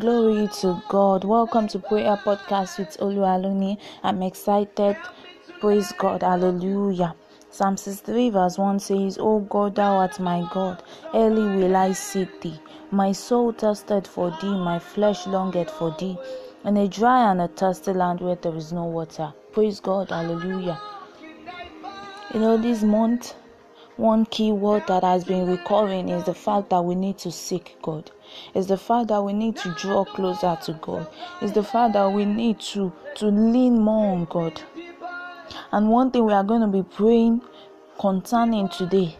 Glory to God. Welcome to Prayer Podcast with Oluwaluni. I'm excited. Praise God. Hallelujah. Psalm 63 verse 1 says, O God, thou art my God. Early will I seek thee. My soul thirsted for thee, my flesh longed for thee. In a dry and a thirsty land where there is no water. Praise God. Hallelujah. You know, this month, one key word that has been recurring is the fact that we need to seek God. It's the fact that we need to draw closer to God. It's the fact that we need to to lean more on God. And one thing we are going to be praying concerning today,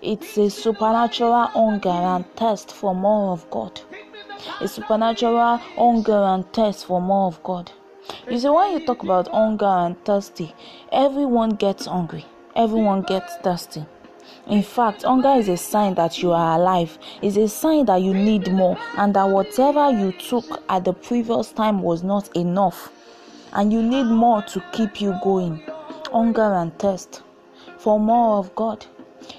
it's a supernatural hunger and thirst for more of God. A supernatural hunger and thirst for more of God. You see, when you talk about hunger and thirsty, everyone gets hungry, everyone gets thirsty. In fact, hunger is a sign that you are alive. It's a sign that you need more and that whatever you took at the previous time was not enough. And you need more to keep you going. Hunger and thirst for more of God.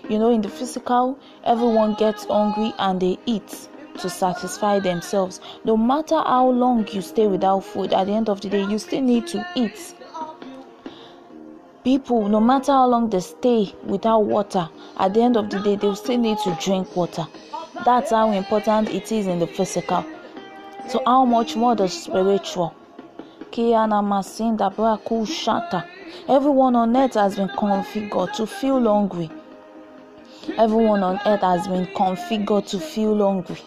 You know, in the physical, everyone gets hungry and they eat to satisfy themselves. No matter how long you stay without food, at the end of the day, you still need to eat people no matter how long they stay without water at the end of the day they still need to drink water. That's how important it is in the physical. So how much more the spiritual? Everyone on earth has been configured to feel hungry. Everyone on earth has been configured to feel hungry.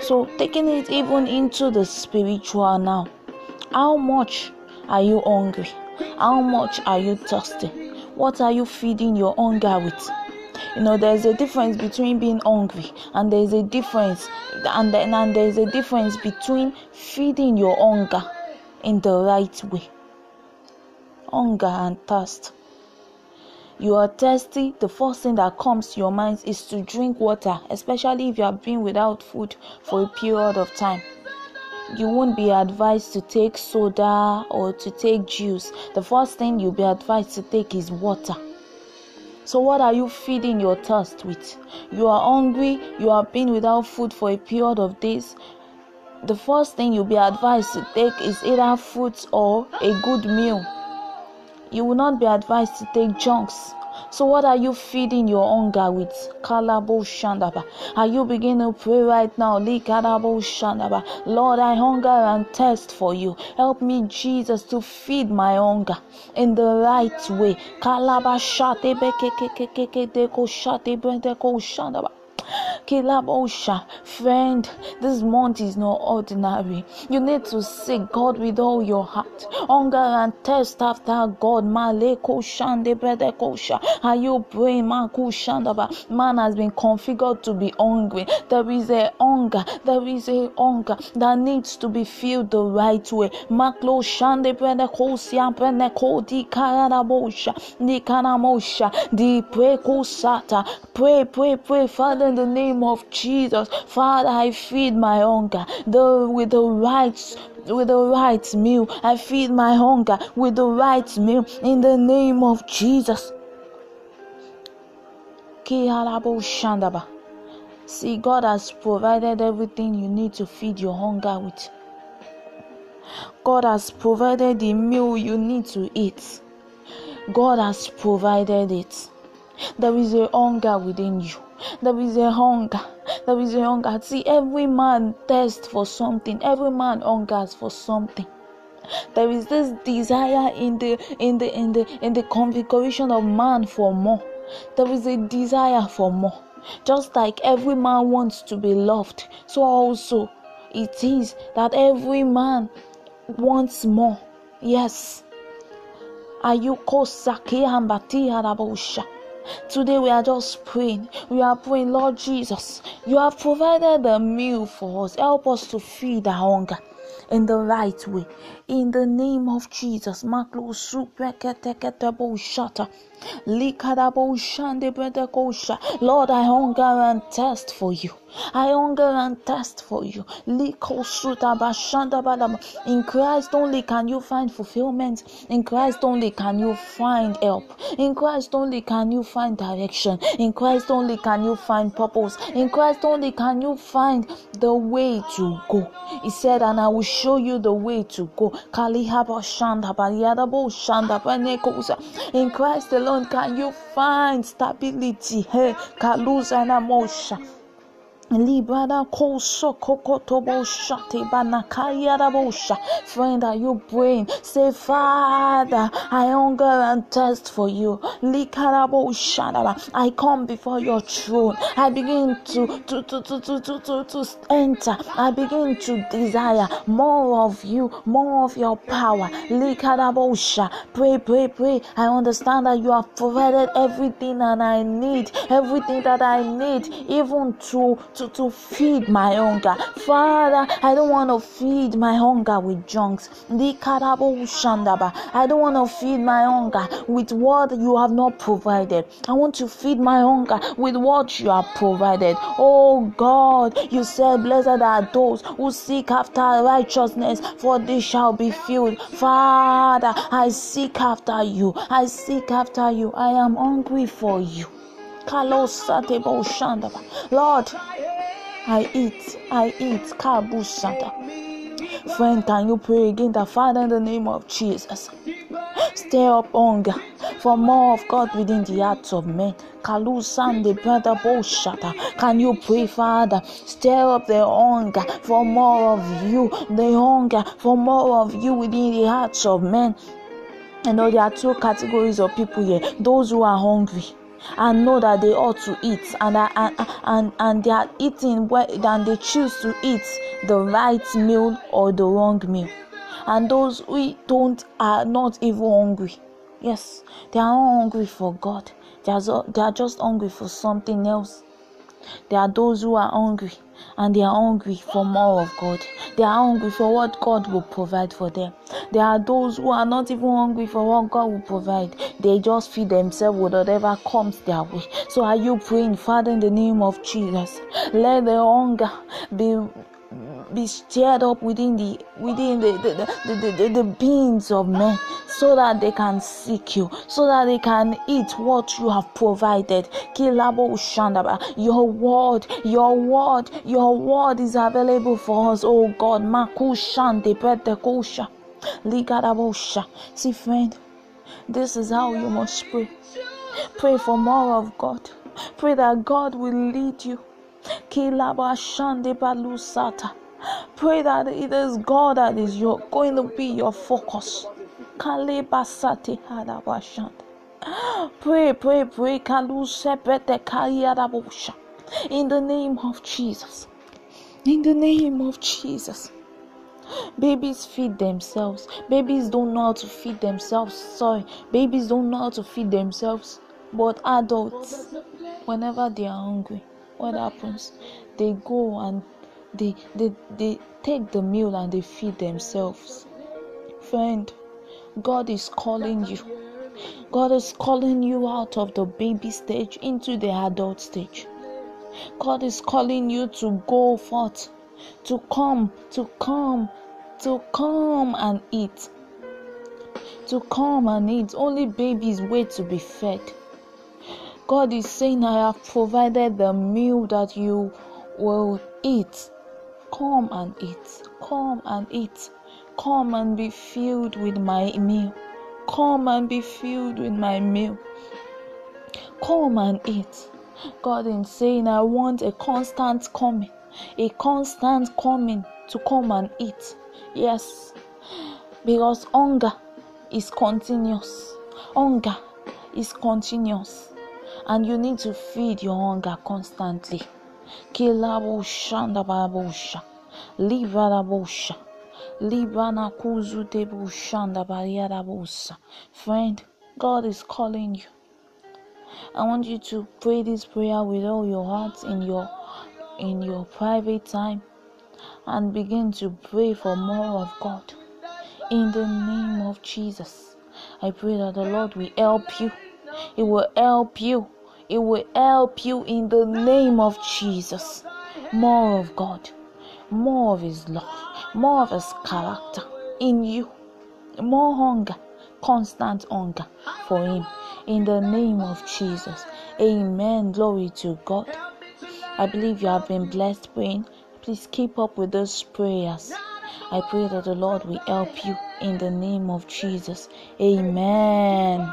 So taking it even into the spiritual now how much are you hungry how much are you thirsty? What are you feeding your hunger with? You know, there's a difference between being hungry and there's a difference and then and there's a difference between feeding your hunger in the right way. Hunger and thirst. You are thirsty, the first thing that comes to your mind is to drink water, especially if you have been without food for a period of time you won't be advised to take soda or to take juice. The first thing you'll be advised to take is water. So, what are you feeding your thirst with? You are hungry, you have been without food for a period of days. The first thing you'll be advised to take is either fruits or a good meal. You will not be advised to take junks so, what are you feeding your hunger with? Kalabo Shandaba. Are you beginning to pray right now? Likarabo Shandaba. Lord, I hunger and thirst for you. Help me, Jesus, to feed my hunger in the right way. Kalaba Shate Bekeke Deko Shate Bendeko Shandaba. Kilabosha, friend, this month is not ordinary. You need to seek God with all your heart. Hunger and thirst after God. Maleko shande bredekosha. Are you praying? Maku shandaba. Man has been configured to be hungry. There is a hunger. There is a hunger that needs to be filled the right way. Maklo shande bredekosia bredeko di karadabosha. Di kanamosha. Di prekosata. Pray, pray, pray, Father, the name of Jesus. Father, I feed my hunger with the right with the right meal. I feed my hunger with the right meal in the name of Jesus. See, God has provided everything you need to feed your hunger with. God has provided the meal you need to eat. God has provided it. There is a hunger within you. There is a hunger. There is a hunger. See, every man thirsts for something. Every man hungers for something. There is this desire in the in the in the in the configuration of man for more. There is a desire for more. Just like every man wants to be loved, so also it is that every man wants more. Yes. Hambati harabosha. Today we are just praying. We are praying, Lord Jesus, you have provided a meal for us. Help us to feed our hunger in the right way. In the name of Jesus. Maklo Lord, I hunger and thirst for you. I hunger and thirst for you. In Christ only can you find fulfillment. In Christ only can you find help. In Christ only can you find direction. In Christ only can you find purpose. In Christ only can you find the way to go. He said, and I will show you the way to go. In Christ alone can you find stability. Librada koso kokotobo shate banakayarabosha. Friend, are you praying? Say, Father, I hunger and thirst for you. Likarabosha. I come before your throne. I begin to to to to to to to, to enter. I begin to desire more of you, more of your power. Likarabosha. Pray, pray, pray. I understand that you have provided everything and I need everything that I need, even to to, to feed my hunger. Father, I don't want to feed my hunger with junks. I don't want to feed my hunger with what you have not provided. I want to feed my hunger with what you have provided. Oh God, you said, Blessed are those who seek after righteousness, for they shall be filled. Father, I seek after you. I seek after you. I am hungry for you. Lord, I eat, I eat. Kabusata. Friend, can you pray again that Father in the name of Jesus? Stir up hunger for more of God within the hearts of men. Kalusande brother Boshata. Can you pray, Father? Stir up the hunger for more of you, the hunger for more of you within the hearts of men. I know there are two categories of people here those who are hungry and know that they ought to eat and and and, and they are eating and they choose to eat the right meal or the wrong meal and those who don't are not even hungry yes they are not hungry for god they are, they are just hungry for something else there are those who are hungry and they are hungry for more of God. They are hungry for what God will provide for them. There are those who are not even hungry for what God will provide. They just feed themselves with whatever comes their way. So are you praying, Father, in the name of Jesus? Let the hunger be be stirred up within the within the the, the, the, the, the beings of men so that they can seek you so that they can eat what you have provided your word your word your word is available for us oh god see friend this is how you must pray pray for more of god pray that god will lead you Pray that it is God that is your going to be your focus. Pray, pray, pray. In the name of Jesus. In the name of Jesus. Babies feed themselves. Babies don't know how to feed themselves. Sorry, babies don't know how to feed themselves. But adults, whenever they are hungry, what happens? They go and they they they take the meal and they feed themselves friend god is calling you god is calling you out of the baby stage into the adult stage god is calling you to go forth to come to come to come and eat to come and eat only babies wait to be fed god is saying i have provided the meal that you will eat Come and eat. Come and eat. Come and be filled with my meal. Come and be filled with my meal. Come and eat. God is saying, I want a constant coming, a constant coming to come and eat. Yes, because hunger is continuous. Hunger is continuous, and you need to feed your hunger constantly. Kilabusha babusha. Livarabusha. Libana kuzu debushanda bariarabusa. Friend, God is calling you. I want you to pray this prayer with all your heart in your in your private time and begin to pray for more of God. In the name of Jesus, I pray that the Lord will help you. It will help you it will help you in the name of Jesus. more of God, more of His love, more of His character in you, more hunger, constant hunger for Him. In the name of Jesus. Amen. Glory to God. I believe you have been blessed praying. Please keep up with those prayers. I pray that the Lord will help you in the name of Jesus. Amen.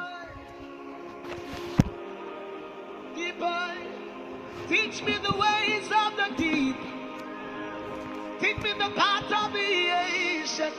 Teach me the ways of the deep. Teach me the path of the ancient.